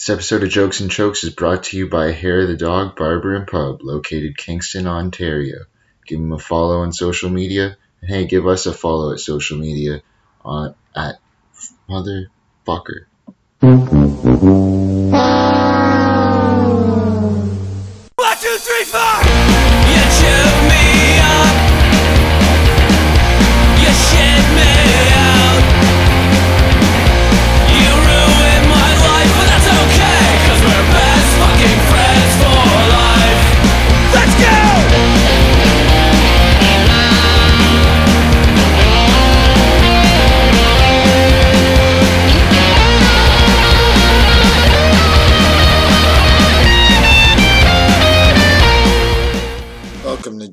This episode of Jokes and Chokes is brought to you by Hair the Dog Barber and Pub, located Kingston, Ontario. Give them a follow on social media, and hey, give us a follow at social media on at motherfucker. One, two, three, four.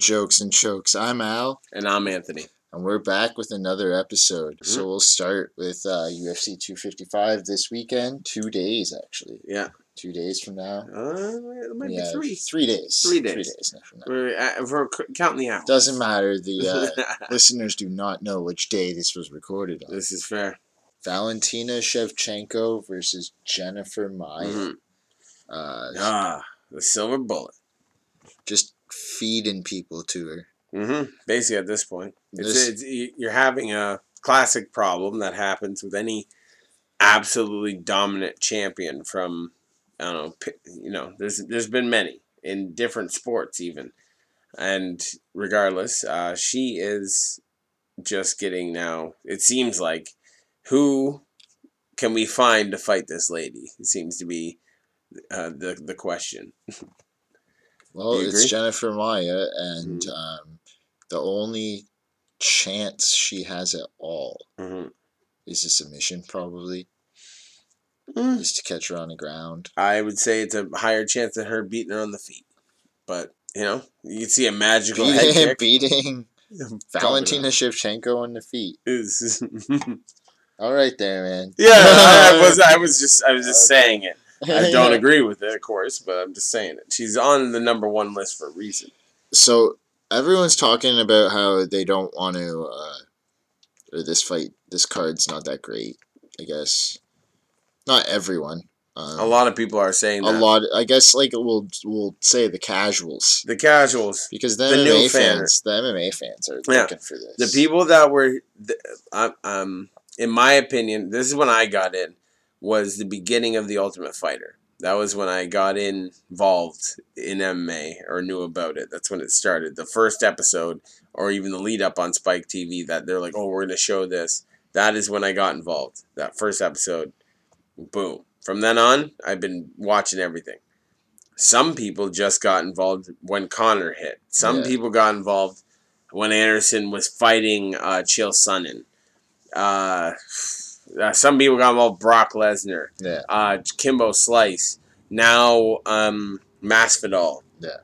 Jokes and Chokes. I'm Al, And I'm Anthony. and we're back with another episode. So we'll start with uh, UFC 255 this weekend. Two days, actually. Yeah. Two days from now. Uh, it might Yeah, be three. Three days. Three Three days. days from now. We're, we're counting the hours. Doesn't matter. The uh, listeners do not know which day this was recorded on. this is fair. Valentina Shevchenko versus Jennifer Maia. Mhm. Uh, Ah, the silver bullet. just feeding people to her. Mm-hmm. Basically, at this point, it's, This- it's, you're having a classic problem that happens with any absolutely dominant champion from I don't know. You know, there's there's been many in different sports even, and regardless, uh, she is just getting now. It seems like who can we find to fight this lady? It seems to be uh, the the question. Well, it's? Jennifer Maia, and Mhm. um, the only chance she has at all hmm is a submission, probably, Mm. is to catch her on the ground. I would say it's a higher chance than her beating her on the feet. But, you know, you can see a magical head Beating, kick. beating Valentina Shevchenko on the feet. All right, there, man. yeah, I was I was just I was just Okay. saying it. I don't agree with it, of course, but I'm just saying it. She's on the number one list for a reason. So everyone's talking about how they don't want to, uh, or this fight, this card's not that great. I guess not everyone. Um, A lot of people are saying a lot. I guess like we'll we'll say the casuals The casuals, because the, The MMA fan- fans, the MMA fans are Yeah. looking for this. the people that were, um, in my opinion, this is when I got in, was the beginning of the Ultimate Fighter. That was when I got involved in MMA or knew about it. That's when it started. The first episode, or even the lead up on Spike TV, that they're like, "Oh, we're going to show this." That is when I got involved. That first episode, boom. From then on, I've been watching everything. Some people just got involved when Connor hit. Some Yeah. people got involved when Anderson was fighting uh, Chael Sonnen. Uh, uh, some people got involved Brock Lesnar, yeah, uh, Kimbo Slice, now um, Masvidal. Yeah.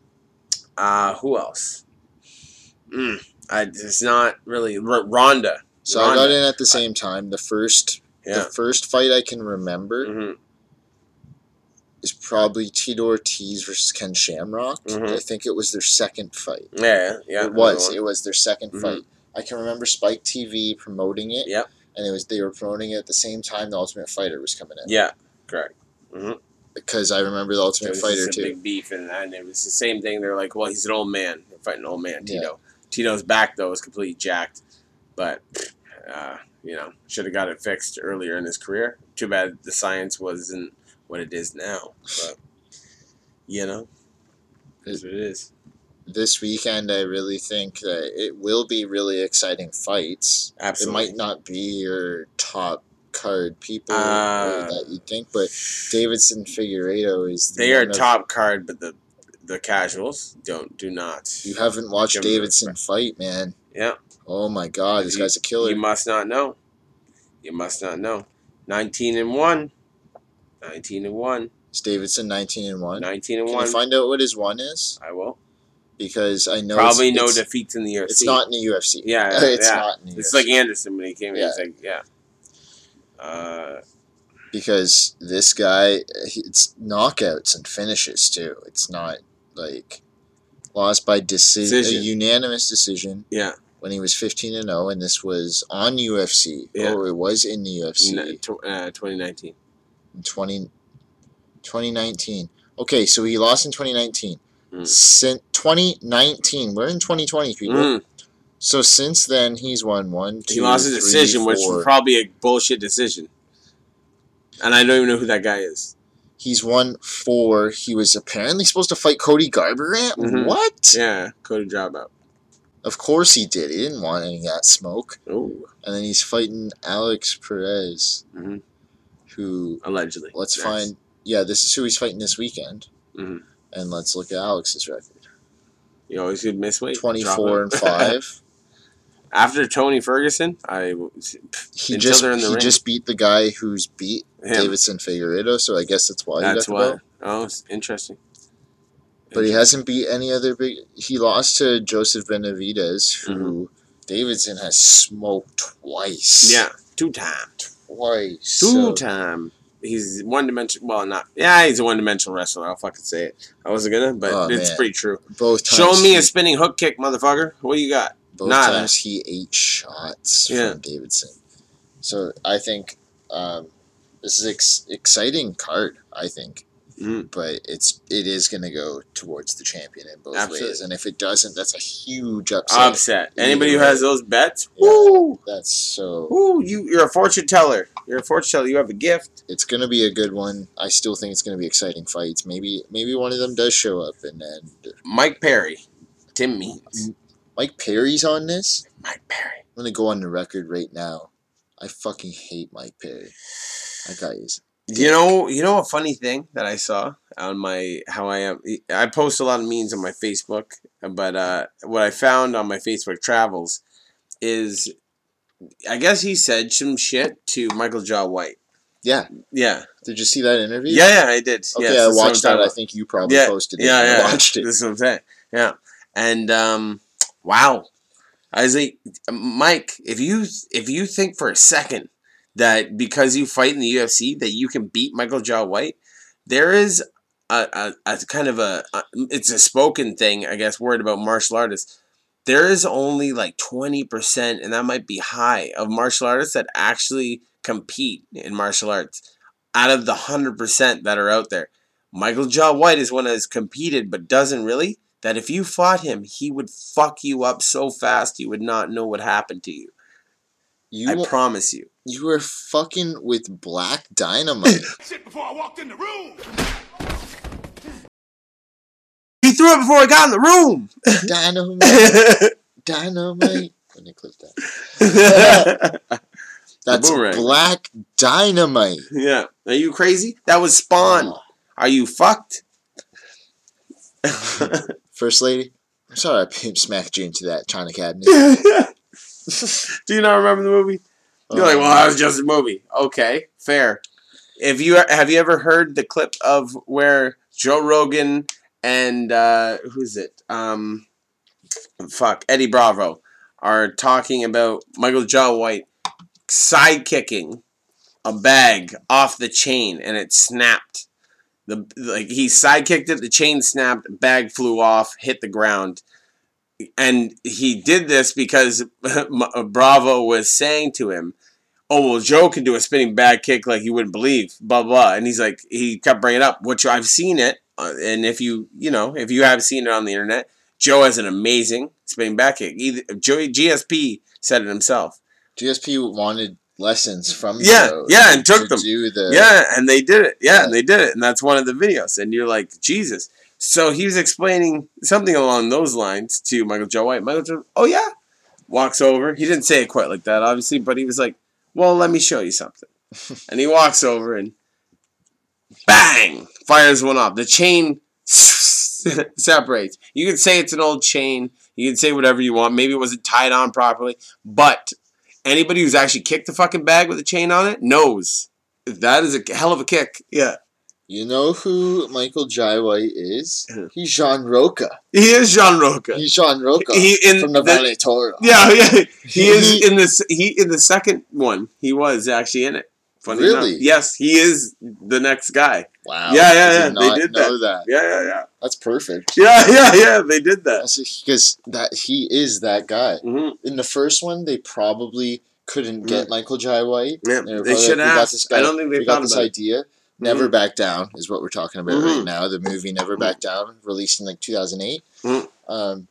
Uh, who else? Mm, I, it's not really R- Ronda. so I got in at the same time. The first Yeah. the first fight I can remember hmm is probably Tito Ortiz versus Ken Shamrock. Mhm. I think it was their second fight. Yeah, yeah. it was. It was their 2nd Mhm. fight. I can remember Spike TV promoting it. Yep. And it was they were promoting it at the same time the Ultimate Fighter was coming in. Yeah, correct. hmm Because I remember the Ultimate Fighter too. big beef, and, and it was the same thing. They're like, "Well, he's an old man. They're fighting an old man, Yeah. Tito. Tito's back though is completely jacked, but uh, you know, should have got it fixed earlier in his career. Too bad the science wasn't what it is now. But you know, it's what it is. This weekend, I really think that it will be really exciting fights. Absolutely. It might not be your top card people Uh, that you think, but Davidson Figueiredo is. They are of- top card, but the the casuals don't do not. You haven't watched Davidson fight, man. Yeah. Oh my God, this You- guy's a killer. You must not know. You must not know. Nineteen and one. Nineteen and one. Is Davidson nineteen and one? Nineteen and Can one. you find out what his one is? I will. Because I know Probably it's, no it's, defeats in the UFC. It's not in the UFC. Yeah, yeah, it's yeah. not in the It's UFC. like Anderson when he came in. Yeah. It's like yeah. Uh, because this guy, it's knockouts and finishes too. It's not like lost by decision, Decision. a unanimous decision yeah. when he was fifteen and zero, and this was on UFC. Yeah. or it was in the UFC tw- uh, 2019. in 20, 2019. Okay, so he lost in twenty nineteen. Mm. Since twenty nineteen, we're in twenty twenty, people. Mm. So since then, he's won one, two, He lost a decision, which was probably a bullshit decision. And I don't even know who that guy is. He's won four. He was apparently supposed to fight Cody Garbrandt. Mhm. What? Yeah, Cody Dropout. Of course he did. He didn't want any of that smoke. Oh, And then he's fighting Alex Perez, Mhm. who allegedly. let's Yes. find. Yeah, this is who he's fighting this weekend. Mhm. And let's look at Alex's record: You always could miss weight. twenty-four and five. After Tony Ferguson, I He Until just in the he ring. just beat the guy who's beat him. Davidson Figueiredo, so I guess that's why he That's the why. belt. Oh, it's interesting. But he hasn't beat any other big. He lost to Joseph Benavidez, who Davidson has smoked twice. Mm-hmm. Yeah, two times. twice. Two so- time. He's one dimensional. Well, not. Yeah, he's a one dimensional wrestler. I'll fucking say it. I wasn't gonna, but Oh, it's man. pretty true. Both times. Show me he, a spinning hook kick, motherfucker. What do you got? Both nada. times he ate shots Yeah. from Davidson. So I think um, this is ex- exciting card. I think, Mhm. but it's it is going to go towards the champion in both Absolutely. ways. And if it doesn't, that's a huge upset. Upset. Anybody who has those bets, Yeah. woo, That's so. woo, you, you're a fortune teller. You're a fortune teller. You have a gift. It's going to be a good one. I still think it's going to be exciting fights. Maybe maybe one of them does show up, and then Mike Perry, Tim Means. Mike Perry's on this. Mike Perry. I'm gonna go on the record right now. I fucking hate Mike Perry. That guy is. You know, you know a funny thing that I saw on my how I am. I post a lot of memes on my Facebook, but uh, what I found on my Facebook travels is, I guess he said some shit to Michael Jai White. Yeah. Yeah, Did you see that interview? yeah, yeah, I did. Okay, Yes, I that's what I'm watched that. I think you probably Yeah, posted it. Yeah, yeah, I watched it. This is what I'm saying. Yeah, and um, wow, I was like, Mike, if you if you think for a second that because you fight in the UFC that you can beat Michael Jai White, there is a, a, a kind of a, a it's a spoken thing, I guess, word about martial artists. There is only like twenty percent, and that might be high, of martial artists that actually compete in martial arts. Out of the hundred percent that are out there, Michael Jai White is one that has competed but doesn't really. That if you fought him, he would fuck you up so fast you would not know what happened to you. You I promise you. you were fucking with Black Dynamite. Shit before I walked in the room. He threw it before I got in the room. dynamite, dynamite. Let me clip that. That's boomerang. Black Dynamite. yeah. Are you crazy? That was Spawn. Oh, Are you fucked? First lady. I'm sorry I pimp smacked you into that china cabinet. Do you not remember the movie? You're like, well, that was just a movie. Okay, fair. If you have you ever heard the clip of where Joe Rogan and uh, who's it? Um, fuck Eddie Bravo are talking about Michael Jaw White sidekicking a bag off the chain and it snapped. The like he sidekicked it, the chain snapped, bag flew off, hit the ground. And he did this because Bravo was saying to him, "Oh well, Joe can do a spinning back kick like you wouldn't believe." Blah blah, and he's like, he kept bringing it up, which I've seen it, uh, and if you you know if you have seen it on the internet, Joe has an amazing spinning back kick. Either Joey GSP said it himself. GSP wanted lessons from Yeah, Joe yeah, to- and took to them. The Yeah, and they did it. Yeah, Yeah. and they did it, and that's one of the videos. And you're like, Jesus. So he was explaining something along those lines to Michael Jai White. Michael Joe, oh yeah, walks over. He didn't say it quite like that, obviously, but he was like, "Well, let me show you something." and he walks over and bang, fires one off. The chain separates. You can say it's an old chain. You can say whatever you want. Maybe it wasn't tied on properly, but anybody who's actually kicked the fucking bag with a chain on it knows that is a hell of a kick. Yeah, You know who Michael Jai White is? Who? He's Jean Roca. he is Jean Roca. He's Jean Roca He in from the the- Valley Toro. Yeah, yeah. He is in this. He in the second one. He was actually in it. Funny Really? enough. Yes, he is the next guy. Wow. Yeah, yeah, yeah, they did know that. Yeah, yeah, yeah. That's perfect. Yeah, yeah, yeah. They did that. Because that he is that guy. hmm In the first one, they probably couldn't get Michael Jai White. Yeah, They, should like, have. I don't think they we got this about it. Never Mhm. Back Down is what we're talking about Mhm. right now. The movie Never Back Down, released in like 2008. Mhm. Um,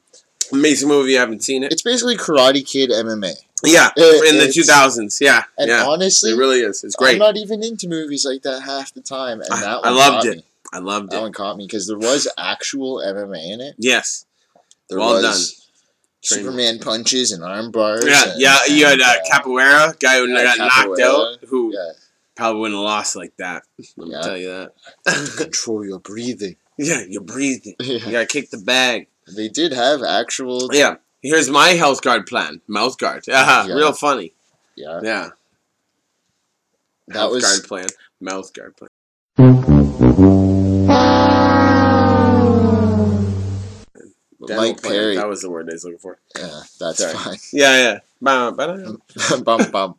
Amazing movie. I haven't seen it? it's basically Karate Kid MMA. Yeah, It- in the two thousands. Yeah, And yeah. honestly, It really is. It's great. I'm not even into movies like that half the time. And I- that I one loved it. Me. I loved That it. one caught me because there was actual MMA in it. Yes. There Well was done. Superman punches and arm bars. Yeah, and- yeah. You had and, uh, uh, Capoeira, guy who yeah, got knocked out, who Yeah, probably wouldn't have lost like that. Let me Yeah. tell you that. control your breathing. yeah, you're breathing. You Yeah. gotta kick the bag. They did have actual. Yeah. Here's my health guard plan. Mouth guard. Uh, Yeah. Real funny. Yeah, Yeah. that health was guard plan. Mouth guard plan. Dental Mike plan. Perry. That was the word I was looking for. Yeah, that's Sorry. fine. Yeah, yeah. Ba- bum, bum.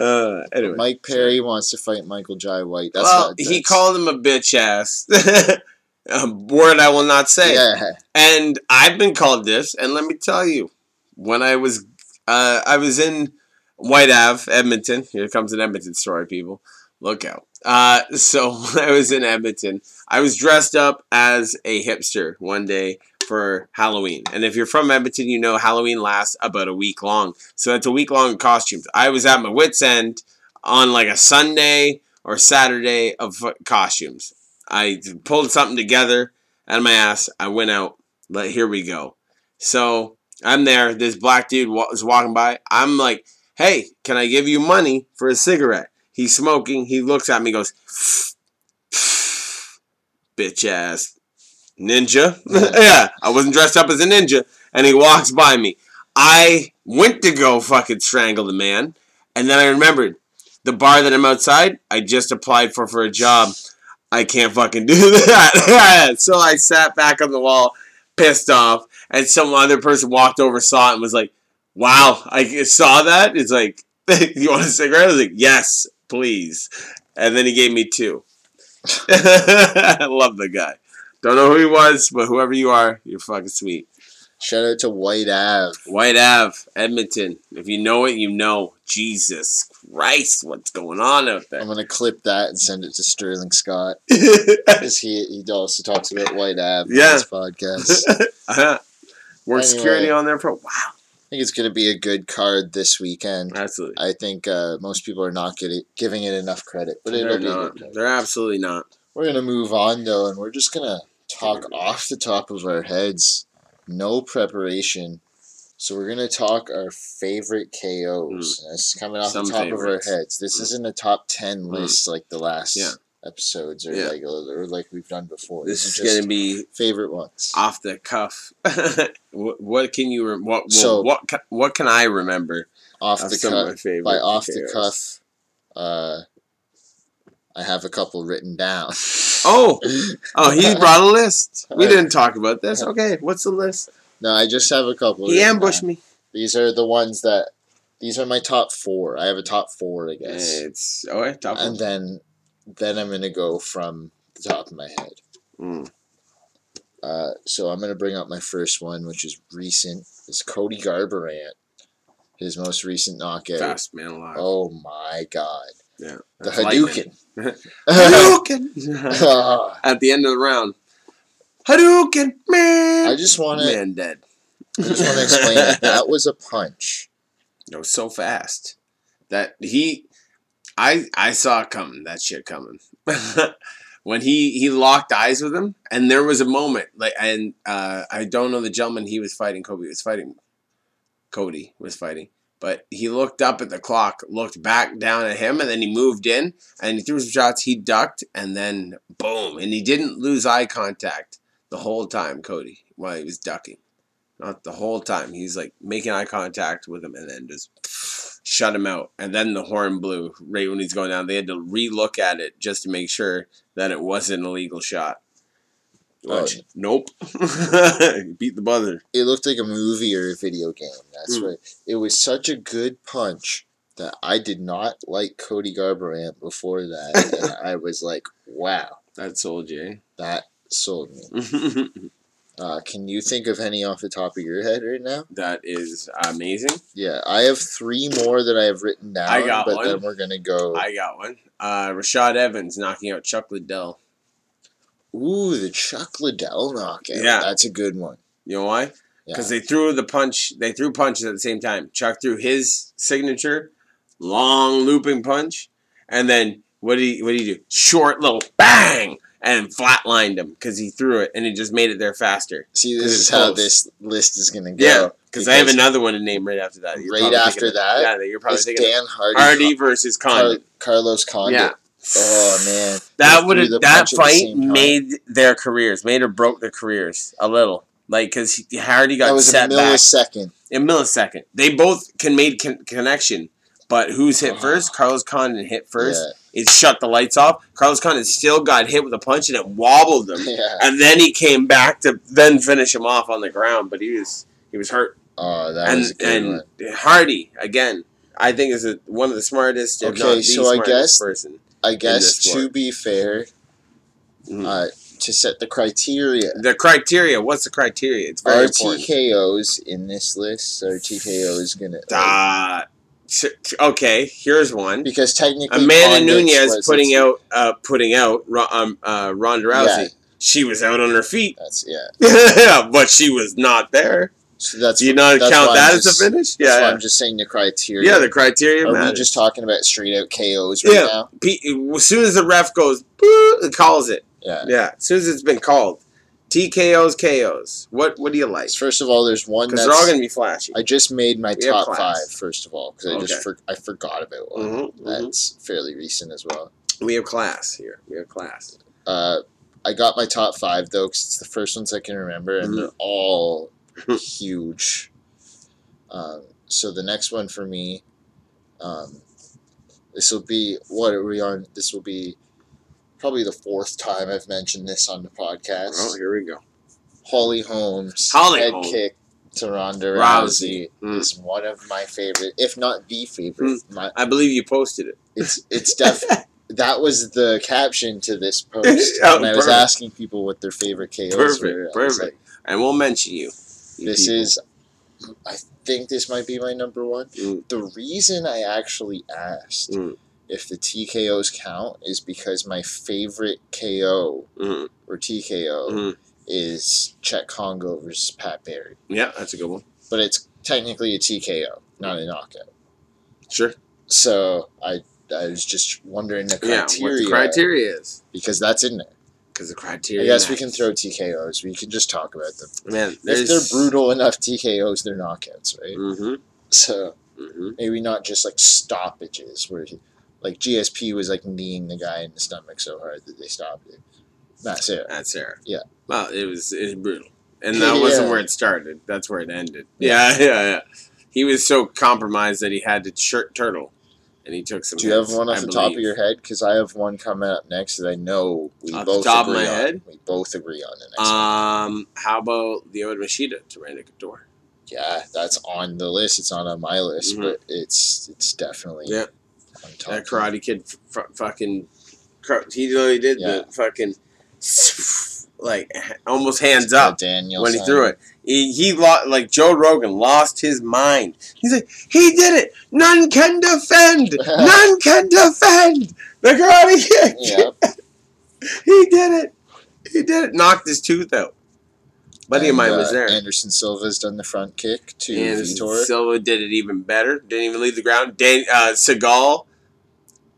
Uh, anyway. Mike Perry wants to fight Michael Jai White. That's well, not, he called him a bitch ass. a word I will not say. Yeah, And I've been called this, and let me tell you, when I was uh, I was in White Ave, Edmonton. Here comes an Edmonton story, people. Look out. Uh, so when I was in Edmonton, I was dressed up as a hipster one day for Halloween. And if you're from Edmonton, you know Halloween lasts about a week long. So it's a week long costumes. I was at my wits end on like a Sunday or Saturday of costumes. I pulled something together out of my ass. I went out. Like here we go. So I'm there. This black dude was walking by. I'm like, "Hey, can I give you money for a cigarette?" He's smoking. He looks at me, goes, "Bitch ass ninja." yeah, I wasn't dressed up as a ninja, and he walks by me. I went to go fucking strangle the man, and then I remembered the bar that I'm outside. I just applied for for a job. I can't fucking do that. so I sat back on the wall, pissed off, and some other person walked over, saw it, and was like, "Wow, I saw that." It's like, "You want a cigarette?" I was like, "Yes, please." And then he gave me two. I love the guy. Don't know who he was, but whoever you are, you're fucking sweet. shout out to White Ave. White Ave, Edmonton. If you know it, you know. Jesus Christ, what's going on out there? I'm gonna clip that and send it to Sterling Scott because he he also talks about White Ave Yeah. on this podcast. Uh-huh. Work Anyway. security on there for wow. I think it's gonna be a good card this weekend. Absolutely. I think uh, most people are not getting giving it enough credit, but They're it'll not. They're absolutely not. We're gonna move on though, and we're just gonna talk off the top of our heads, no preparation. So we're gonna talk our favorite KOs. And It's coming off Hmm. Some the top favorites. of our heads. This Mm. isn't a top ten Mm. list like the last Yeah. episodes or Yeah. like or like we've done before. This These is to be favorite ones. off the cuff. what, what can you re- what So- what what can I remember Off the cuff. By off the cuff, uh, I have a couple written down. Oh, oh, he brought a list. We didn't talk about this. Okay, what's the list? no, I just have a couple. He ambushed down. me. These are the ones that. These are my top four. I have a top four, I guess. It's oh, okay, top and one. then then I'm gonna go from the top of my head. Mm. Uh, so I'm gonna bring up my first one, which is recent. Is Cody Garbrandt, his most recent knockout. Fast man alive. Oh my god, yeah, the. Hadouken! Hadouken. At the end of the round, Hadouken man. I just want to. man dead. I just want to explain it. That was a punch. It was so fast that he, I I saw it coming. That shit coming. when he he locked eyes with him, and there was a moment like, and uh, I don't know the gentleman he was fighting. Kobe was fighting. Cody was fighting, but he looked up at the clock, looked back down at him, and then he moved in and he threw some shots. He ducked, and then boom, and he didn't lose eye contact the whole time. Cody while he was ducking. Not the whole time. He's like making eye contact with him and then just shut him out, and then the horn blew right when he's going down. They had to re-look at it just to make sure that it wasn't a legal shot. Which, nope. Beat the buzzer. It looked like a movie or a video game. That's Hmm. right. It was such a good punch that I did not like Cody Garbrandt before that, and I was like, "Wow, That sold you. that sold me." eh? Uh, can you think of any off the top of your head right now? that is amazing. Yeah, I have three more that I have written down, I got but one. then we're gonna go. I got one. Uh, Rashad Evans knocking out Chuck Liddell. Ooh, the Chuck Liddell knockout. Yeah. that's a good one. You know why? Yeah. Because they threw the punch. They threw punches at the same time. Chuck threw his signature, long looping punch, and then what did he? What did he do? Short little bang and flatlined him because he threw it and it just made it there faster. See, this is how close. this list is gonna go. Yeah, because I have another one to name right after that. You're Right after of- that yeah, you're probably thinking Dan Hardy, Hardy versus Car- Condit. Carlos Condit. Yeah. Oh man, That would have that fight made their careers, made or broke their careers a little. Like because Hardy got that was a set back millisecond. a millisecond. They both can made con- connection, but who's hit Oh. first? Carlos Condit hit first. Yeah. It shut the lights off. Carlos Condit still got hit with a punch and it wobbled him, Yeah. and then he came back to then finish him off on the ground. But he was he was hurt. Oh, that was a and good and one. Hardy again. I think is a, one of the smartest, Okay, so I guess- person. I guess to be fair, Mhm. uh, to set the criteria, The criteria. What's the criteria? It's very important. In this list? So TKO is gonna? Uh, t- t- okay, here's one. because technically, Amanda Nunes putting out, uh, putting out um, uh, Ronda Rousey. Yeah. She was out on her feet, That's yeah. but she was not there. So that's you not that's count that I'm as a finish? That's Yeah, I'm just saying the criteria. yeah. The criteria Are we just talking about straight out KOs right Yeah. now? Pe- as soon as the ref goes, it calls it. Yeah. Yeah, as soon as it's been called, TKOs, KOs. What what do you like? First of all, there's one Because they're all gonna be flashy. I just made my We top five. First of all, because I Okay. just for, I forgot about one. Mhm, mhm. That's fairly recent as well. We have class here. We have class. Uh, I got my top five though, because it's the first ones I can remember, and Mhm. they're all huge. Um, so the next one for me, um, this will be what are we on? This will be probably the fourth time I've mentioned this on the podcast. Oh, here we go. Holly Holmes Holly head Holmes. kick to Ronda Rousey. Rousey, Mm. is one of my favorite, if not the favorite. Hmm. My, I believe you posted it. it's it's def. that was the caption to this post Oh, when I was perfect. asking people what their favorite KOs Perfect, were. Perfect. And we'll mention you. This people. is, I think this might be my number one. Mm. The reason I actually asked Mm. if the TKOs count is because my favorite KO Mhm, or TKO mhm. is Cheick Kongo versus Pat Barry. Yeah, that's a good one. But it's technically a TKO, not a knockout. Sure. So I I was just wondering the Yeah, criteria, what the criteria is. because that's in there. Because the criteria. I guess we can throw TKOs. We can just talk about them. Man, If they're brutal enough TKOs, they're knockouts, right? Mm-hmm. So Mm-hmm. maybe not just like stoppages where he, like GSP was like kneeing the guy in the stomach so hard that they stopped it. That's it. That's Serra. Yeah. Well, it was it was brutal, and that wasn't where it started. That's where it ended. Yeah, yeah, yeah. He was so compromised that he had to shirt turtle, and he took some. Do you have one off I the top of your head? Because I have one coming up next that I know we Off the both top of agree my on. head? We both agree on the next one. Um, how about the Lyoto Machida to Randy Couture? Yeah, that's on the list. It's not on my list, Mhm. but it's it's definitely Yeah. on top. That Karate Kid, f- f- fucking, he really did Yeah. the fucking, like almost hands up. when he threw it. He, he lost, like Joe Rogan lost his mind. He's like, he did it. None can defend. None can defend the karate kick. Yeah, he did it. He did it. Knocked his tooth out. Buddy of mine was there. Anderson Silva's done the front kick to And Vitor. Silva did it even better. Didn't even leave the ground. Dan, uh, Seagal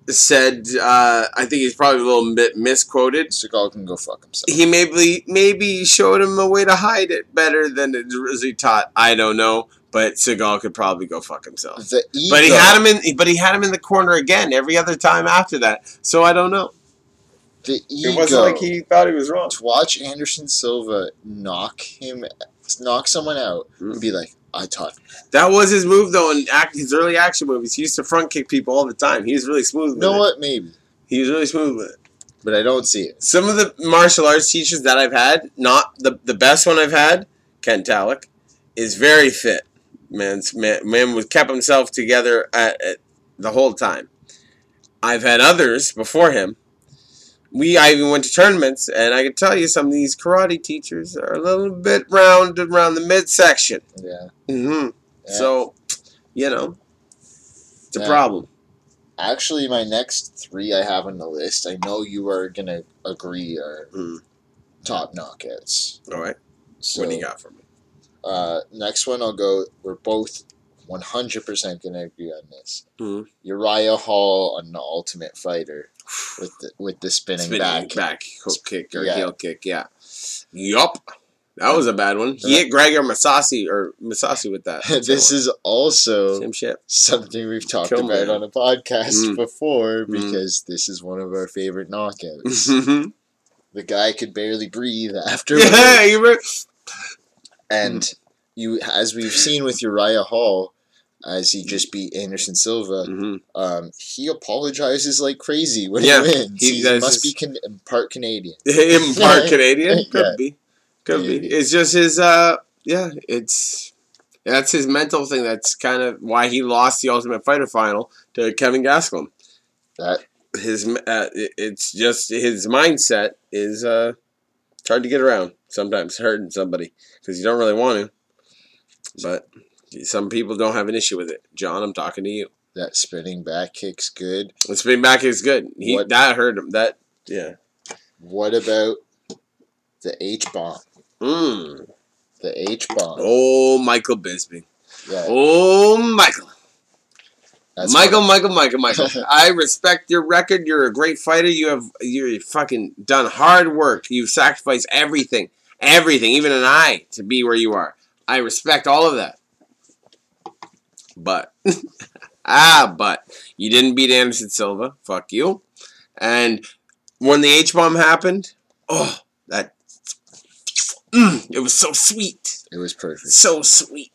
said, uh, I think he's probably a little bit misquoted. Seagal can go fuck himself. he maybe maybe showed him a way to hide it better than it really taught. I don't know, but Seagal could probably go fuck himself. The ego, But he had him in. But he had him in the corner again every other time after that. So I don't know. the ego. It wasn't like he thought he was wrong. to watch Anderson Silva knock him, knock someone out, Hmm. and be like, a ton. That was his move though in act, his early action movies. He used to front kick people all the time. He was really smooth. You know it. what? Maybe, He was really smooth with it. but I don't see it. Some of the martial arts teachers that I've had, not the the best one I've had, Ken Talek, is very fit. Man's man, man was kept himself together at, at the whole time. I've had others before him. We I even went to tournaments, and I can tell you some of these karate teachers are a little bit round around the midsection. Yeah. Mm-hmm. Yeah. So, you know, it's a Yeah. problem. Actually, my next three I have on the list, I know you are gonna agree are Mm. top knockouts. All right, So, what do you got for me? Uh, next one, I'll go. We're both one hundred percent gonna agree on this. Mhm. Uriah Hall on the Ultimate Fighter with the with the spinning, Spinning back. back, hook kick or Yeah. heel kick. Yeah. Yup. That was a bad one. He hit Gregor Masasi or Masasi with that. this is also same shit. something we've talked Kill about man. on a podcast Mm. before Mm. because this is one of our favorite knockouts. the guy could barely breathe after. Yeah, you were. And you, as we've seen with Uriah Hall, as he just beat Anderson Silva, Mhm. um, he apologizes like crazy when Yeah, he wins. he He, must be can- part Canadian. Him part Canadian could Yeah. be, could be. It's just his. Uh, yeah, it's that's his mental thing. That's kind of why he lost the Ultimate Fighter final to Kelvin Gastelum. That his uh, it's just his mindset is uh it's hard to get around sometimes hurting somebody because you don't really want to but some people don't have an issue with it john i'm talking to you that spinning back kick's good. the spin back is good he What- that hurt him that yeah What about the H bomb? mm. The H bomb. oh michael bisping Yeah, oh michael that's Michael, Michael, Michael, Michael. I respect your record. You're a great fighter. You have you fucking done hard work. You've sacrificed everything, everything, even an eye to be where you are. I respect all of that. But ah, but you didn't beat Anderson Silva. Fuck you. And when the H bomb happened, oh, that mm, it was so sweet, It was perfect. so sweet.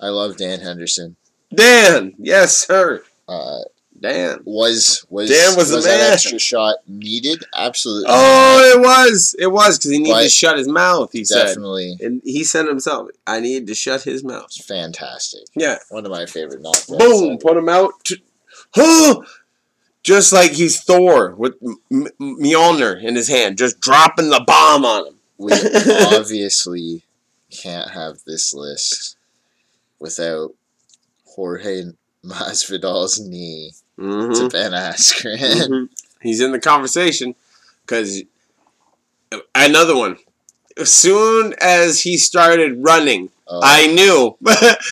I love Dan Henderson. Dan, yes sir, Uh, Dan. was was Dan was the that man. extra shot needed? Absolutely. Oh, it was. It was because he needed to shut his mouth. He said, definitely and he said himself, "I needed to shut his mouth." It's fantastic. Yeah. One of my favorite knockouts. Boom. ever. Put him out. To, huh, just like he's Thor with M- M- Mjolnir in his hand, just dropping the bomb on him. We obviously can't have this list without Jorge Masvidal's knee hmm to Ben Askren. Mhm. He's in the conversation because another one. As soon as he started running, Oh, I knew.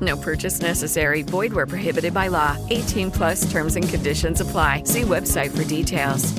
No purchase necessary. Void where prohibited by law. 18 plus terms and conditions apply. See website for details.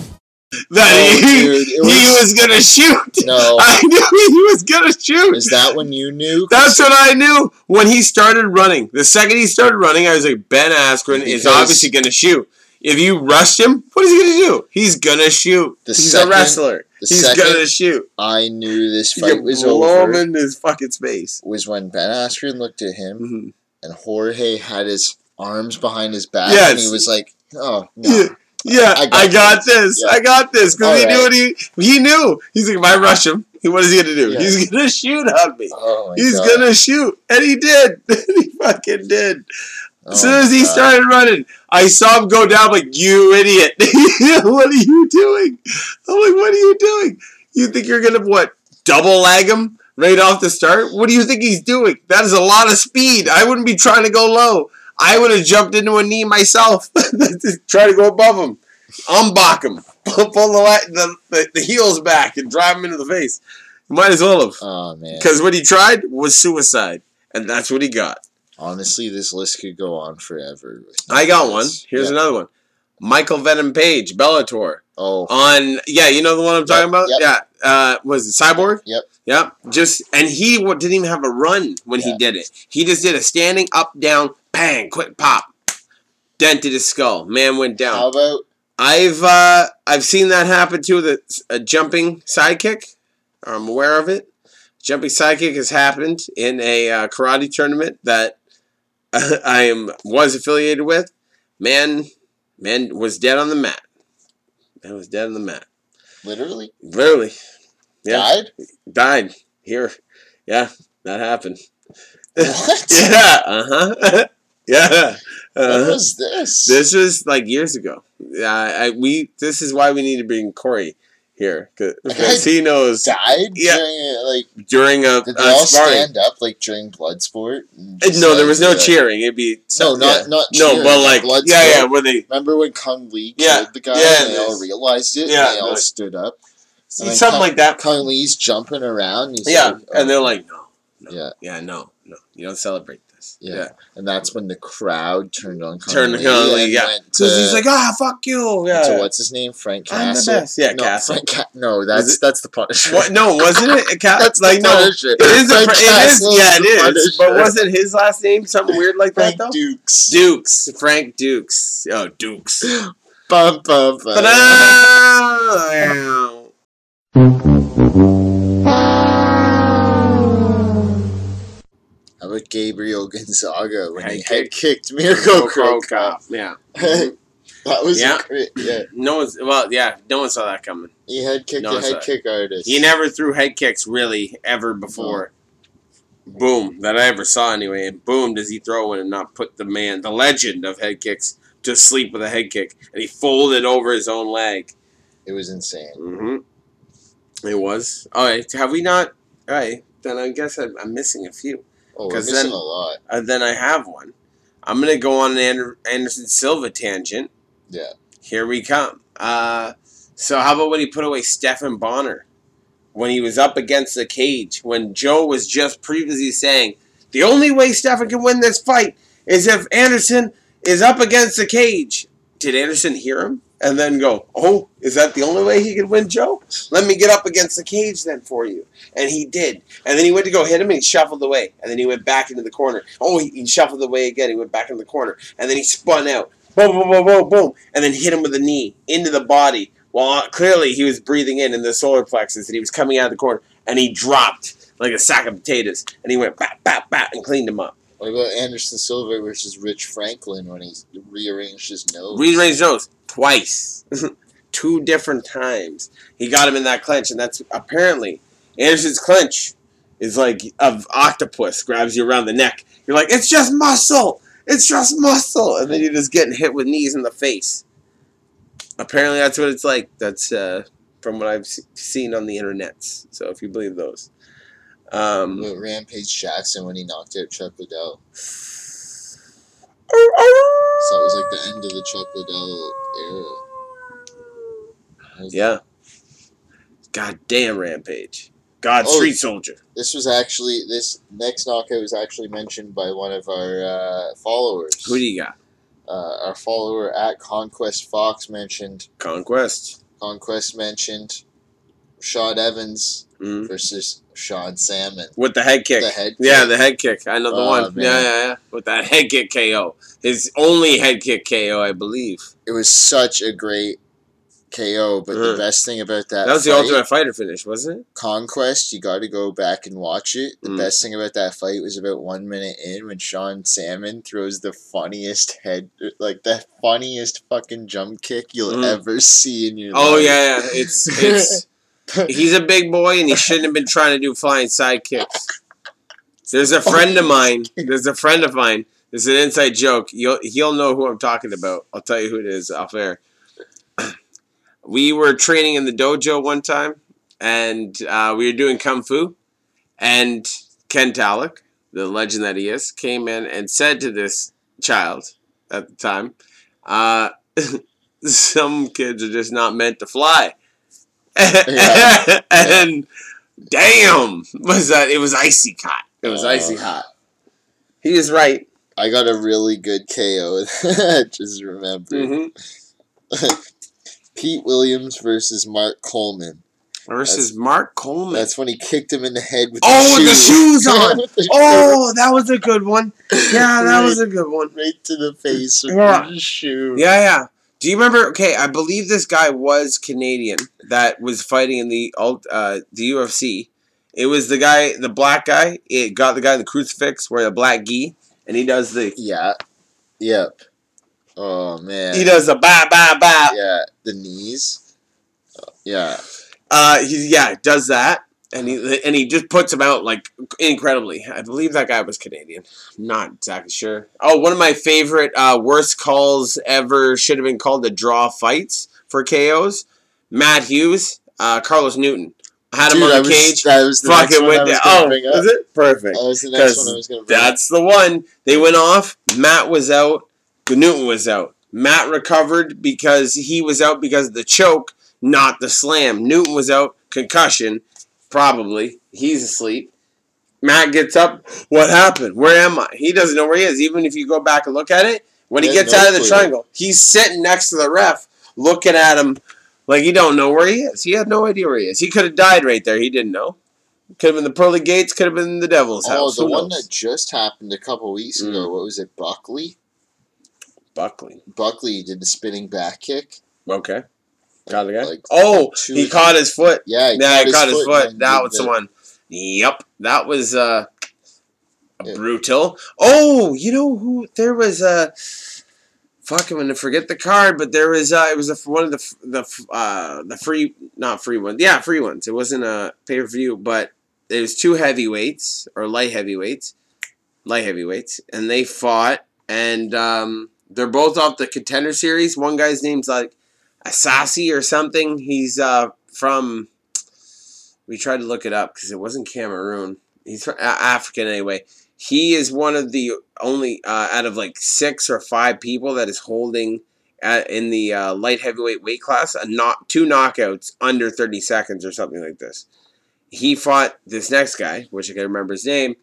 that Oh, he, dude, it he was- was gonna shoot. No. I knew he was gonna shoot. Is that when you knew? That's what I knew when he started running. The second he started running, I was like, Ben Askren is obviously gonna shoot. If you rush him, what is he gonna do? He's gonna shoot. The He's second- a wrestler. The He's gonna shoot. I knew this fight was blow him over. in his fucking space. Was when Ben Askren looked at him Mhm. and Jorge had his arms behind his back, Yes. and he was like, "Oh no." Yeah, I I got got, this. Yeah. I got this because he All knew what he he knew. He's like, if I rush him, what is he gonna do? Yeah. He's gonna shoot on me. Oh He's God. gonna shoot, and he did. he fucking did. Oh, as soon as he Oh, God. started running, I saw him go down. Like you idiot! what are you doing? I'm like, what are you doing? You think you're gonna what? Double lag him right off the start? What do you think he's doing? That is a lot of speed. I wouldn't be trying to go low. I would have jumped into a knee myself. Try to go above him, unblock him, pull the, the, the the heels back, and drive him into the face. Might as well have, Oh man. because what he tried was suicide, and that's what he got. Honestly, this list could go on forever. I got one. Here's Yeah. another one. Michael Venom Page, Bellator. Oh, On yeah, you know the one I'm talking about. Yep. Yeah, uh, was it Cyborg? Yep. Yep. Just and he w- didn't even have a run when he did it. He just did a standing up, down, bang, quick pop, dented his skull. Man went down. how about I've uh, I've seen that happen too. The a jumping sidekick. I'm aware of it. Jumping sidekick has happened in a uh, karate tournament that I am was affiliated with. Man, man was dead on the mat. Man was dead on the mat. literally Literally, yeah, died? died here. Yeah, that happened. What? yeah. Uh huh. yeah. What Uh-huh. was this? This was like years ago. Yeah, I, I we. This is why we need to bring Corey here because he knows died Yeah. during like during a, did they a all sparring. stand up like during blood sport? and Uh, No, there was no like- cheering. It'd be No, not yeah. not no, cheering, but like blood yeah, yeah, sport. where they Remember when Kung Lee Yeah, killed the guy yeah, and they all realized it yeah, and they all like- stood up? see something Kung- like that. Kung Lee's jumping around. Yeah, like, and oh, they're like, no, no, Yeah. yeah, no, no, you don't celebrate this. yeah. yeah. and that's when the crowd turned on Kung Turn Lee the Kung Lee, and yeah, because he's like, ah, fuck you, yeah. to what's his name? Frank Castle. I'm the best. Yeah, no, Castle. Frank Ca- no, that's that's the Punisher. What? No, wasn't it? A cat? That's the like no, Punisher. it is. A, Frank fr- it is. Yeah, is it. But wasn't his last name something weird like Frank that though? Dukes. Dukes. Frank Dukes. Oh, Dukes. Bum, bum, bum. Gabriel Gonzaga when he Head head kick. kicked Mirko Cro Cop? Yeah. that was Yeah. Yeah, No one's well. Yeah, no one saw that coming. he head kicked No, a head kick artist. He never threw head kicks really ever before. Boom, that I ever saw anyway. And boom, does he throw one and not put the man, the legend of head kicks, to sleep with a head kick, and he folded over his own leg. It was insane. Mm-hmm. It was. All right, have we not? All right, then I guess I'm, I'm missing a few. Oh, we're missing then- a lot. Uh, then I have one. I'm gonna go on an Ander- Anderson Silva tangent. Yeah. Here we come. Uh, so how about when he put away Stephan Bonnar? When he was up against the cage, when Joe was just previously saying, the only way Stephan can win this fight is if Anderson is up against the cage. Did Anderson hear him? And then go, oh, is that the only way he could win Joe? Let me get up against the cage then for you. And he did. And then he went to go hit him and he shuffled away. And then he went back into the corner. Oh, he, he shuffled away again. He went back into the corner. And then he spun out. Boom, boom, boom, boom, boom. And then hit him with a knee into the body. Well, uh, clearly he was breathing in in the solar plexus and he was coming out of the corner. And he dropped like a sack of potatoes. And he went bat, bat, bat and cleaned him up. What about Anderson Silva versus Rich Franklin when he rearranged his nose? Rearranged nose twice, two different times. He got him in that clinch, and that's apparently Anderson's clinch is like an octopus grabs you around the neck. You're like, it's just muscle, it's just muscle, and then you're just getting hit with knees in the face. Apparently, that's what it's like. That's uh, from what I've seen on the internet. So if you believe those. Um, Rampage Jackson when he knocked out Chuck Liddell? So it was like the end of the Chuck Liddell era. Yeah. God damn, Rampage. God, Oh, Street Soldier. This was actually this next knockout was actually mentioned by one of our uh, followers. Who do you got? uh, our follower at Conquest Fox mentioned Conquest. Conquest mentioned Rashad Evans Mhm. versus Sean Salmon. With the head kick. The head kick. Yeah, the head kick. I know the Oh, one. man. Yeah, yeah, yeah. With that head kick KO. His only head kick KO, I believe. It was such a great KO, but the Uh-huh. best thing about that That was the Ultimate Fighter finish, wasn't it? Conquest, you got to go back and watch it. The Mm. best thing about that fight was about one minute in when Sean Salmon throws the funniest head, like the funniest fucking jump kick you'll Mm. ever see in your Oh life. yeah, yeah. It's it's he's a big boy and he shouldn't have been trying to do flying side kicks. There's a friend of mine. There's a friend of mine It's an inside joke. You'll he'll know who I'm talking about. I'll tell you who it is off air. we were training in the dojo one time, and uh, we were doing kung fu, and Ken Talek, the legend that he is, came in and said to this child at the time, uh, "Some kids are just not meant to fly." Yeah. and damn, was that? It was icy hot. It was Oh. icy hot. He is right. I got a really good KO. Just remember hmm Pete Williams versus Mark Coleman. Versus Mark Coleman. That's when he kicked him in the head with oh, the with the shoes on. Oh, that was a good one. Yeah, that was a good one. right to the face with Yeah. the shoe. Yeah, yeah. Do you remember? Okay, I believe this guy was Canadian that was fighting in the uh, the UFC. It was the guy, the black guy. It got the guy in the crucifix, wearing a black gi, and he does the Yeah. Yep. Oh man. he does the ba ba ba. Yeah, the knees. Uh, Yeah. Uh, he yeah does that, and he and he just puts him out like incredibly. I believe that guy was Canadian. Not exactly sure. Oh, one of my favorite uh, worst calls ever should have been called the draw fights for KOs. Matt Hughes, uh, Carlos Newton. I had him Dude, on the was- cage. that was the next fucking one I went was down. gonna Oh, is it perfect? That was the next one I was gonna bring up. That's the one. They went off. Matt was out. Newton was out. Matt recovered because he was out because of the choke, not the slam. Newton was out, concussion, probably. He's asleep. Matt gets up. What happened? Where am I? He doesn't know where he is. Even if you go back and look at it, when he He gets no out of the clue. triangle, he's sitting next to the ref, looking at him like he don't know where he is. He had no idea where he is. He could have died right there. He didn't know. Could have been the pearly gates. Could have been the devil's Oh, house. the Who one knows? that just happened a couple weeks ago. Mm. What was it? Buckley. Buckley. Buckley did the spinning back kick. Okay. Got the guy. Like, oh, he caught his foot. Yeah, he yeah, caught he caught his foot. foot That was the the- one. Yep, that was uh, Yeah. brutal. Oh, you know who? There was a. Fuck, I'm gonna forget the card, but there was uh, it was a, one of the the uh the free not free ones, yeah, free ones. It wasn't a pay per view, but it was two heavyweights or light heavyweights, light heavyweights, and they fought, and um, they're both off the contender series. One guy's name's like Asasi or something. He's uh from. We tried to look it up because it wasn't Cameroon. He's from, uh, African anyway. He is one of the only uh, out of like six or five people that is holding at, in the uh, light heavyweight weight class a not two knockouts under thirty seconds or something like this. He fought this next guy, which I can remember his name.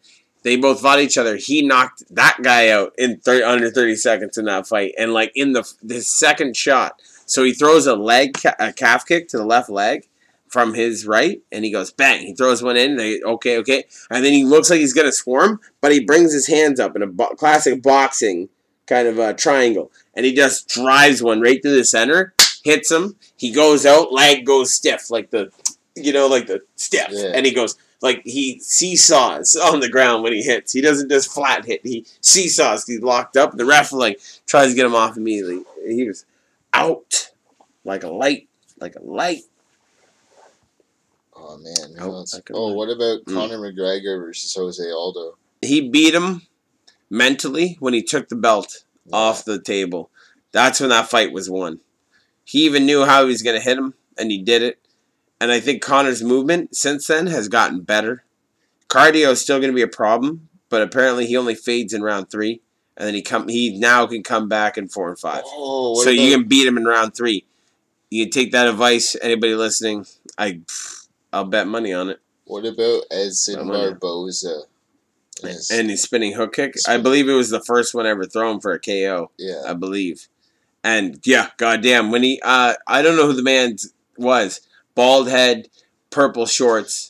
They both fought each other. He knocked that guy out in thir- under thirty seconds in that fight, and like in the the second shot, so he throws a leg a calf kick to the left leg from his right, and he goes bang. He throws one in. They okay, okay, and then he looks like he's gonna swarm, but he brings his hands up in a bo- classic boxing kind of a triangle, and he just drives one right through the center, hits him. He goes out, leg goes stiff, like the, you know, like the stiff, Yeah. and he goes like he seesaws on the ground when he hits. He doesn't just flat hit. He seesaws. He's locked up. The ref like tries to get him off immediately. He was out like a light, like a light. Oh man. Oh? Oh, what about Mm. Conor McGregor versus Jose Aldo? he beat him mentally when he took the belt off the table. That's when that fight was won. He even knew how he was going to hit him, and he did it. And I think Conor's movement since then has gotten better. Cardio is still going to be a problem, but apparently he only fades in round three, and then he come he now can come back in four and five. Oh, so you can beat him in round three. You take that advice. Anybody listening, I I'll bet money on it. What about Edson. Barboza? Yes. And his spinning hook kick. I believe it was the first one ever thrown for a KO. yeah. I believe. And yeah, goddamn, when he uh I don't know who the man was. Bald head, purple shorts,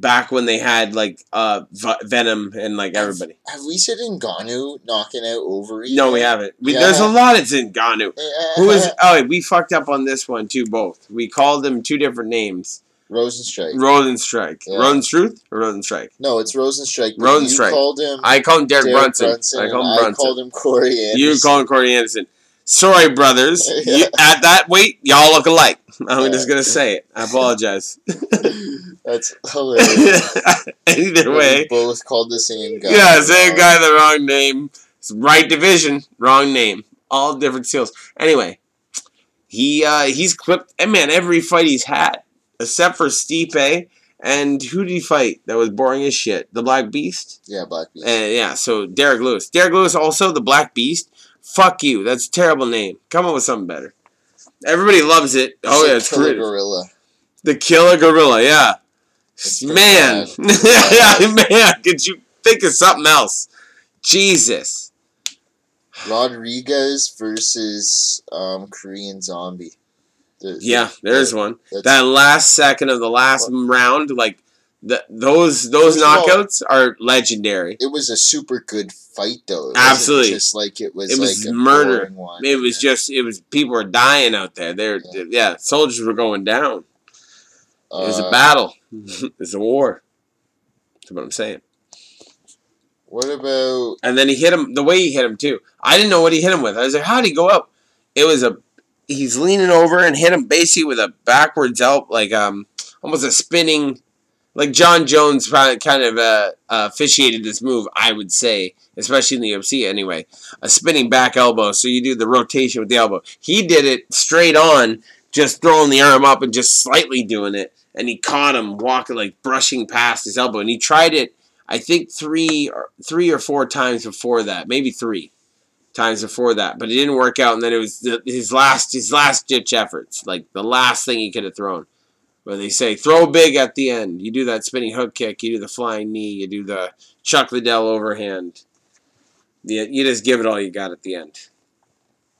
back when they had like uh Venom and like everybody. Have we said Ngannou knocking out Overeem? No, we haven't. We, Yeah. There's a lot of Zinganu. Yeah. Who is oh wait, we fucked up on this one too both. We called them two different names. Rozenstruik? Rozenstruik. Yeah. Rosenstruth or Rozenstruik? no, it's Rozenstruik. Rozenstruik. You called him. I called him Derek, Derek Brunson. Brunson. I call him Brunson. I called him Corey Anderson. You called him Corey Anderson. Sorry, brothers. Yeah. You, at that weight, y'all look alike. I'm Yeah. just gonna say it. I apologize. That's hilarious. Either way, both called the same guy. yeah, same guy, the wrong name. It's right division, wrong name. All different seals. Anyway, he uh, he's clipped. And man, every fight he's had, except for Stipe. And who did he fight that was boring as shit? The Black Beast. Yeah, Black Beast. And yeah, so Derrick Lewis. Derrick Lewis also the Black Beast. Fuck you. That's a terrible name. Come up with something better. Everybody loves it. Oh So yeah, it's Killer. Gorilla. The Killer Gorilla. Yeah. Man, man. Could you think of something else? Jesus. Rodriguez versus um, Korean Zombie. Yeah, the- there's one. That last second of the last round, like the, those those First of all- knockouts are legendary. It was a super good fight, though. It Absolutely. just like it was. It was like murder. One. It was just it was people were dying out there. They're yeah, soldiers were going down. It was a Uh, battle. it's a war. That's what I'm saying. What about And then he hit him the way he hit him too. I didn't know what he hit him with. I was like, how'd he go up? It was a he's leaning over and hit him basically with a backwards elp, like um almost a spinning like Jon Jones probably kind of uh, uh, officiated this move, I would say, especially in the UFC anyway. A spinning back elbow, so you do the rotation with the elbow. He did it straight on, just throwing the arm up and just slightly doing it, and he caught him walking like brushing past his elbow, and he tried it. I think three or three or four times before that, maybe three times before that, but it didn't work out. And then it was the, his last his last ditch efforts, like the last thing he could have thrown. Where they say throw big at the end. You do that spinning hook kick, you do the flying knee, you do the Chuck Liddell overhand. Yeah, you just give it all you got at the end.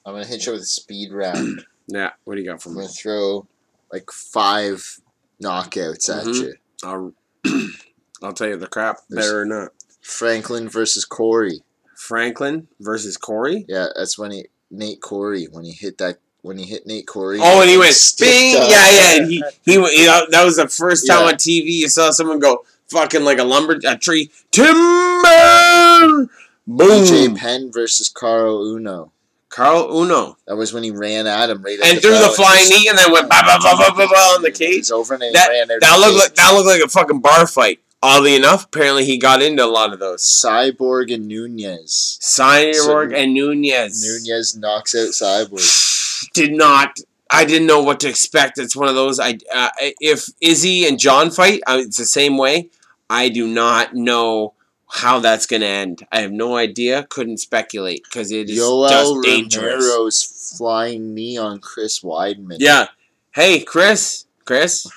I'm gonna hit you with a speed round. Yeah, what do you got for I'm me? gonna throw like five knockouts at Mhm. you. I'll, I'll tell you the crap, better or not. Franklin versus Quarry. Franklin versus Quarry. Yeah, that's when he Nate Quarry when he hit that when he hit Nate Quarry. Oh, and he went stiffed bing. up. Yeah, yeah. And he, he, he that was the first time Yeah. on TV you saw someone go fucking like a lumber a tree timber. Boom. BJ Penn versus Caol Uno. Caol Uno. That was when he ran at him right at And the threw the bell flying knee and then went ba ba ba ba ba ba on the cage. over and That ran out that the looked like that looked like a fucking bar fight. Oddly enough, apparently he got into a lot of those. Cyborg and Nunes. Cyborg So- and Nunes. Nunes knocks out Cyborg. did not. I didn't know what to expect. It's one of those. I uh, if Izzy and John fight, uh, it's the same way. I do not know how that's going to end. I have no idea. Couldn't speculate because it is Yoel just dangerous. Romero's flying knee on Chris Weidman. Yeah. Hey, Chris. Chris.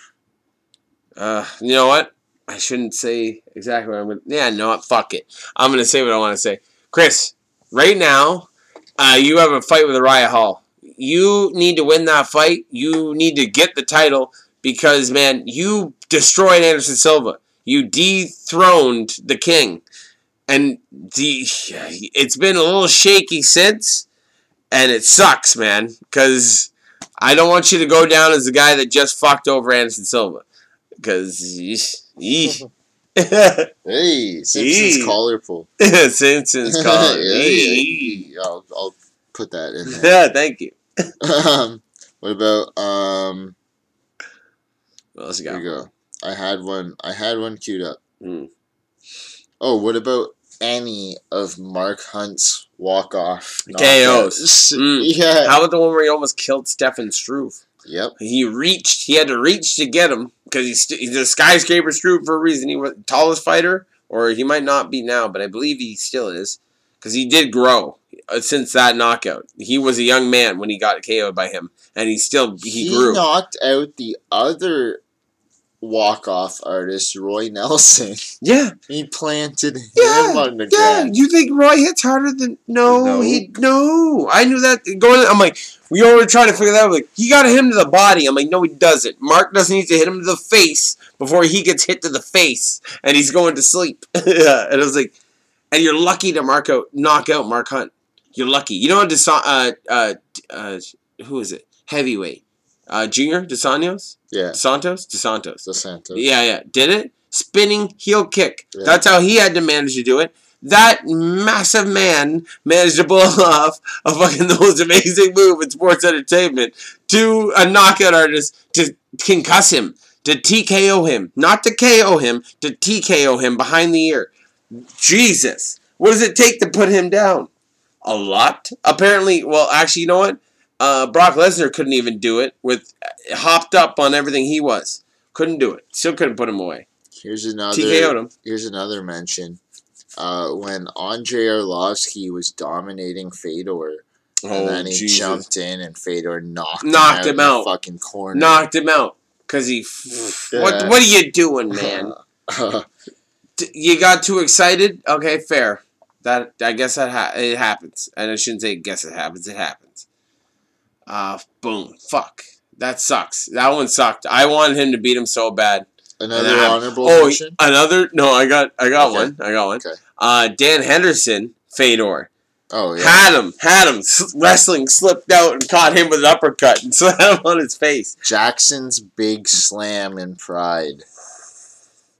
Uh, you know what? I shouldn't say exactly what I'm gonna. Yeah, no, what? fuck it. I'm gonna say what I want to say. Chris, right now, uh, you have a fight with Uriah Hall. You need to win that fight. You need to get the title because, man, you destroyed Anderson Silva. You dethroned the king, and the it's been a little shaky since, and it sucks, man. Because I don't want you to go down as the guy that just fucked over Anderson Silva. Because Hey, Simpsons Yee. collar pull. Simpsons call Yeah, it. yeah, I'll, I'll put that in there. Yeah, thank you. um, what about um? What else you Here got? we go. I had one. I had one queued up. Mm. Oh, what about any of Mark Hunt's walk off KOs. Mm. Yeah. How about the one where he almost killed Stefan Struve? Yep. He reached. He had to reach to get him because he's, st- he's a skyscraper Struve for a reason. He was the tallest fighter, or he might not be now, but I believe he still is because he did grow uh, since that knockout. He was a young man when he got KO'd by him, and he still he, He, grew. knocked out the other walk off artist, Roy Nelson. yeah, He planted him Yeah, on the Yeah, ground. you think Roy hits harder than no, No. he no. I knew that going. I'm like, we all were trying to figure that out. Like, he got him to the body. I'm like, no, he doesn't. Mark doesn't need to hit him to the face before he gets hit to the face, and he's going to sleep. yeah, and I was like, and you're lucky to mark out, knock out Mark Hunt. You're lucky. You know, Desan- uh, uh, uh, who is it? Heavyweight, uh, Junior Desanios, Yeah. Santos, DeSantos. The Santos. Yeah, yeah. Did it? Spinning heel kick. Yeah. That's how he had to manage to do it. That massive man managed to pull off a fucking the most amazing move in sports entertainment to a knockout artist to concuss him, to TKO him, not to KO him, to TKO him behind the ear. Jesus, what does it take to put him down? a lot. Apparently, well, actually, you know what? Uh, Brock Lesnar couldn't even do it with hopped up on everything he was. Couldn't do it. Still couldn't put him away. Here's another. TKO'd him. Here's another mention. Uh, when Andrei Arlovsky was dominating Fedor, Oh, and then he Jesus. jumped in and Fedor knocked Knocked him him out. in out. fucking corner. Knocked him out because he. What Yeah. What are you doing, man? D- you got too excited. Okay, fair. That I guess that ha- it happens, and I shouldn't say guess it happens. It happens. Uh, boom. Fuck. That sucks. That one sucked. I wanted him to beat him so bad. Another honorable oh, mention? another. No, I got. I got Okay. one. I got one. Okay. Uh, Dan Henderson, Fedor. Oh yeah. Had him, had him. Wrestling slipped out and caught him with an uppercut and slammed him on his face. Jackson's big slam in Pride.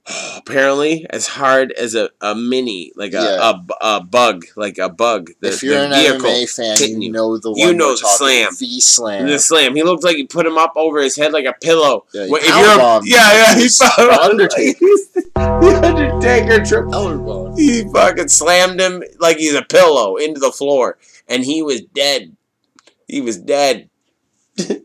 apparently as hard as a, a mini like a, Yeah. a, a bug like a bug the, if you're the an vehicle MMA fan, you know the one You know the slam. V slam. the slam he looked like he put him up over his head like a pillow Yeah, Well, if you're yeah yeah he Undertaker. the Undertaker triple he fucking slammed him like he's a pillow into the floor and he was dead he was dead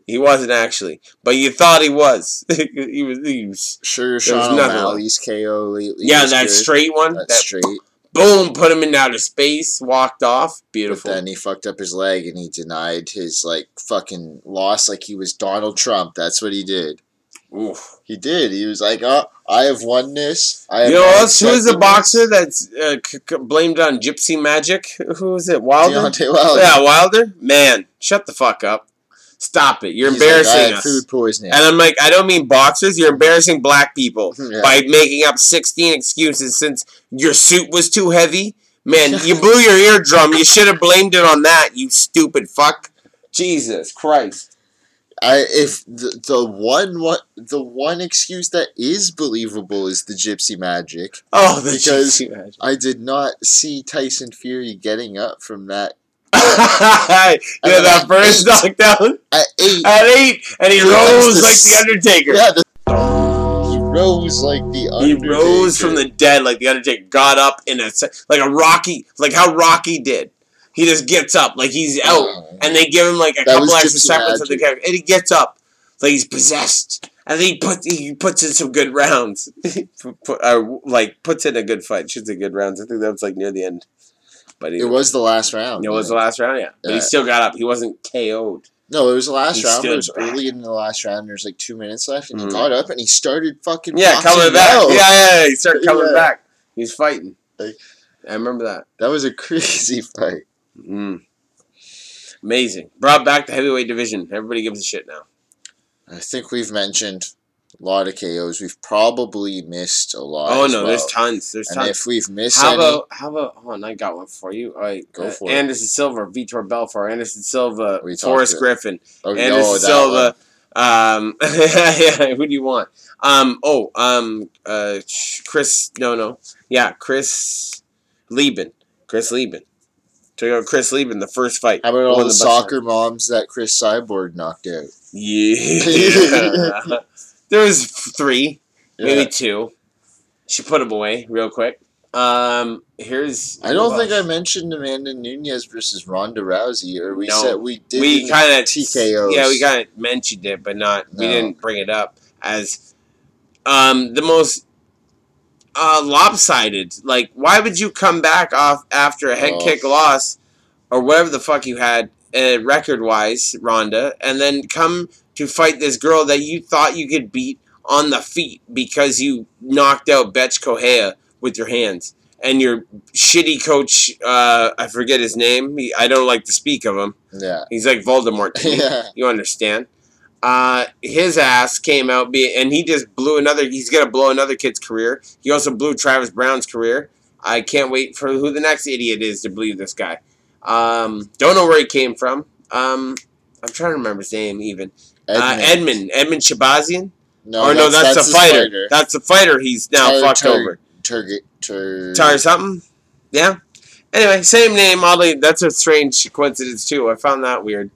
he wasn't actually but you thought he was he was he was Sure, was Sean O'Malley's KO lately. yeah that good. straight one That that straight. boom, put him in outer space, walked off. Beautiful. But then he fucked up his leg and he denied his like fucking loss like he was Donald Trump. That's what he did. Oof. He did. He was like, "Oh, I have won this. I have You know else? Who is a boxer that's uh, c- c- blamed on gypsy magic? Who is it? Wilder? Deontay Wilder. Yeah, Wilder. Man, shut the fuck up. Stop it. You're He's like, embarrassing "I us. Food poisoning. And I'm like, I don't mean boxers. You're embarrassing black people Yeah. by making up 16 excuses since your suit was too heavy. Man, you blew your eardrum. You should have blamed it on that, you stupid fuck. Jesus Christ. I if the, the one what the one excuse that is believable is the gypsy magic. Oh, the Because gypsy magic. I did not see Tyson Fury getting up from that yeah, that first eight- knockdown at eight. at eight, and he He rose like the Undertaker. Yeah, the, he rose like the Undertaker. He rose from the dead like the Undertaker. Got up in a like a Rocky, like how Rocky did. He just gets up like he's out, Oh. and they give him like a couple extra seconds of the character, and he gets up like he's possessed, and then he puts he puts in some good rounds, Put- uh, like puts in a good fight, shoots a good rounds. I think that was like near the end, but he, It was the last round. it was the last round, yeah. But he still got up. He wasn't KO'd. No, it was the last He round. But it was back. early in the last round. There's like two minutes left, and Mhm. he got up and he started fucking. Yeah, coming back. Yeah, yeah, yeah. He started coming Yeah. back. He's fighting. Like- I remember that. That was a crazy fight. Mm. Amazing. Brought back the heavyweight division. Everybody gives a shit now. I think we've mentioned a lot of KOs. We've probably missed a lot. Oh no, there's tons. There's And tons. if we've missed how any, about how about? Hold on, I got one for you. All right, Go uh, for it. Anderson Silva, Vitor Belfort, Anderson Silva, We Forrest Griffin, oh, no, Anderson that Silva. Um, yeah, who do you want? Um, oh, um, uh, Chris. No, no, yeah, Chris Leben. Chris Leben. Took out Chris Leben the first fight. How about all the best soccer moms that Cris Cyborg knocked out? Yeah. there was three, maybe Yeah. two. She put them away real quick. Um, here's. I don't think I mentioned Amanda Nunes versus Ronda Rousey, or we No. said we did. we kind of TKO. Yeah, we kind of mentioned it, but not. We didn't bring it up as um the most uh lopsided. Like, why would you come back off after a head Oh. kick loss or whatever the fuck you had uh, record wise, Ronda, and then come to fight this girl that you thought you could beat on the feet because you knocked out Bethe Correia with your hands. And your shitty coach, uh, I forget his name. He, I don't like to speak of him. Yeah. He's like Voldemort to. Yeah. You understand? Uh, his ass came out, be, and he just blew another. He's gonna blow another kid's career. He also blew Travis Browne's career. I can't wait for who the next idiot is to believe this guy. Um, don't know where he came from. Um, I'm trying to remember his name even. Uh, Edmund Edmen Shahbazyan. No, or no, that's, that's a fighter. fighter. That's a fighter. He's now Tar- fucked tar- over. Target. Tar- Tar something. Yeah. Anyway, same name. Oddly, that's a strange coincidence too. I found that weird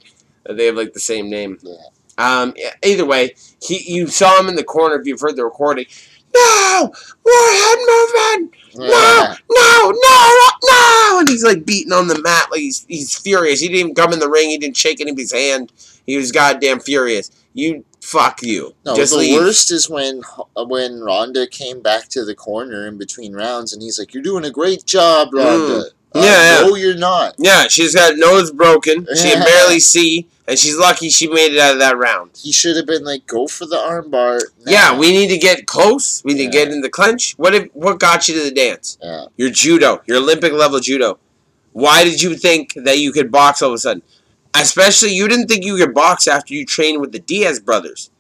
that they have like the same name. Yeah. Um. Either way, he you saw him in the corner. If you've heard the recording, no more head movement. No, no, no, no, and he's like beating on the mat, like he's he's furious. He didn't even come in the ring. He didn't shake anybody's hand. He was goddamn furious. You fuck you. No, Just the leave. worst is when when Ronda came back to the corner in between rounds, and he's like, "You're doing a great job, Ronda." Mm. Uh, Yeah, yeah. No, you're not. Yeah, she's got nose broken. She can barely see, and she's lucky she made it out of that round. He should have been like, "Go for the armbar." Yeah, we need to get close. We need to get in the clinch. What if, what got you to the dance? Yeah. Your judo, your Olympic level judo. Why did you think that you could box all of a sudden? Especially, you didn't think you could box after you trained with the Diaz brothers.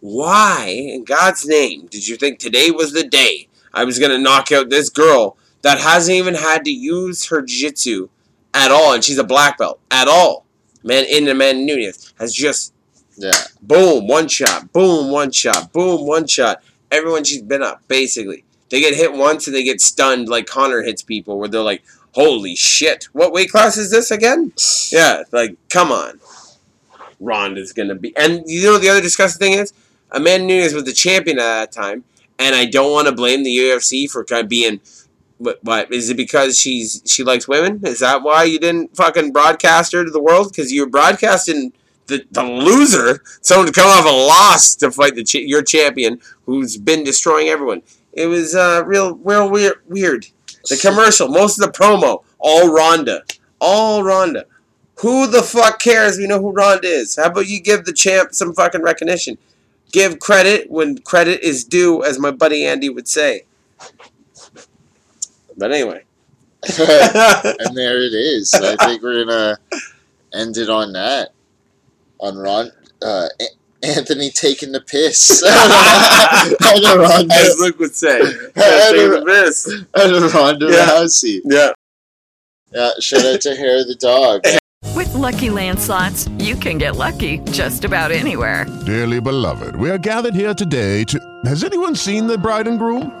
Why, in God's name, did you think today was the day I was going to knock out this girl that hasn't even had to use her jiu-jitsu at all, and she's a black belt at all? Man, in Amanda Nunes has just Yeah. boom, one shot, boom, one shot, boom, one shot. Everyone she's been up, basically. They get hit once and they get stunned like Conor hits people, where they're like, holy shit, what weight class is this again? Yeah, like, come on. Ronda's gonna be. And you know the other disgusting thing is? Amanda Nunes was the champion at that time, and I don't want to blame the UFC for kind of being. What, what is it because she's she likes women? Is that why you didn't fucking broadcast her to the world? Because you were broadcasting the, the loser, someone to come off a loss to fight the cha- your champion who's been destroying everyone. It was uh, real, real weird. Weird. The commercial, most of the promo, all Ronda, all Ronda. Who the fuck cares? We know who Ronda is. How about you give the champ some fucking recognition? Give credit when credit is due, as my buddy Andy would say. But anyway. and there it is. I think we're gonna end it on that. On Ron, uh, A- Anthony taking the piss. and a Ronda, As Luke would say. and Take a, the piss. and a Ronda Yeah. Rousey. Yeah. Yeah. Shout out to Hair the dog. With Lucky Land slots, you can get lucky just about anywhere. Dearly beloved, we are gathered here today to. Has anyone seen the bride and groom?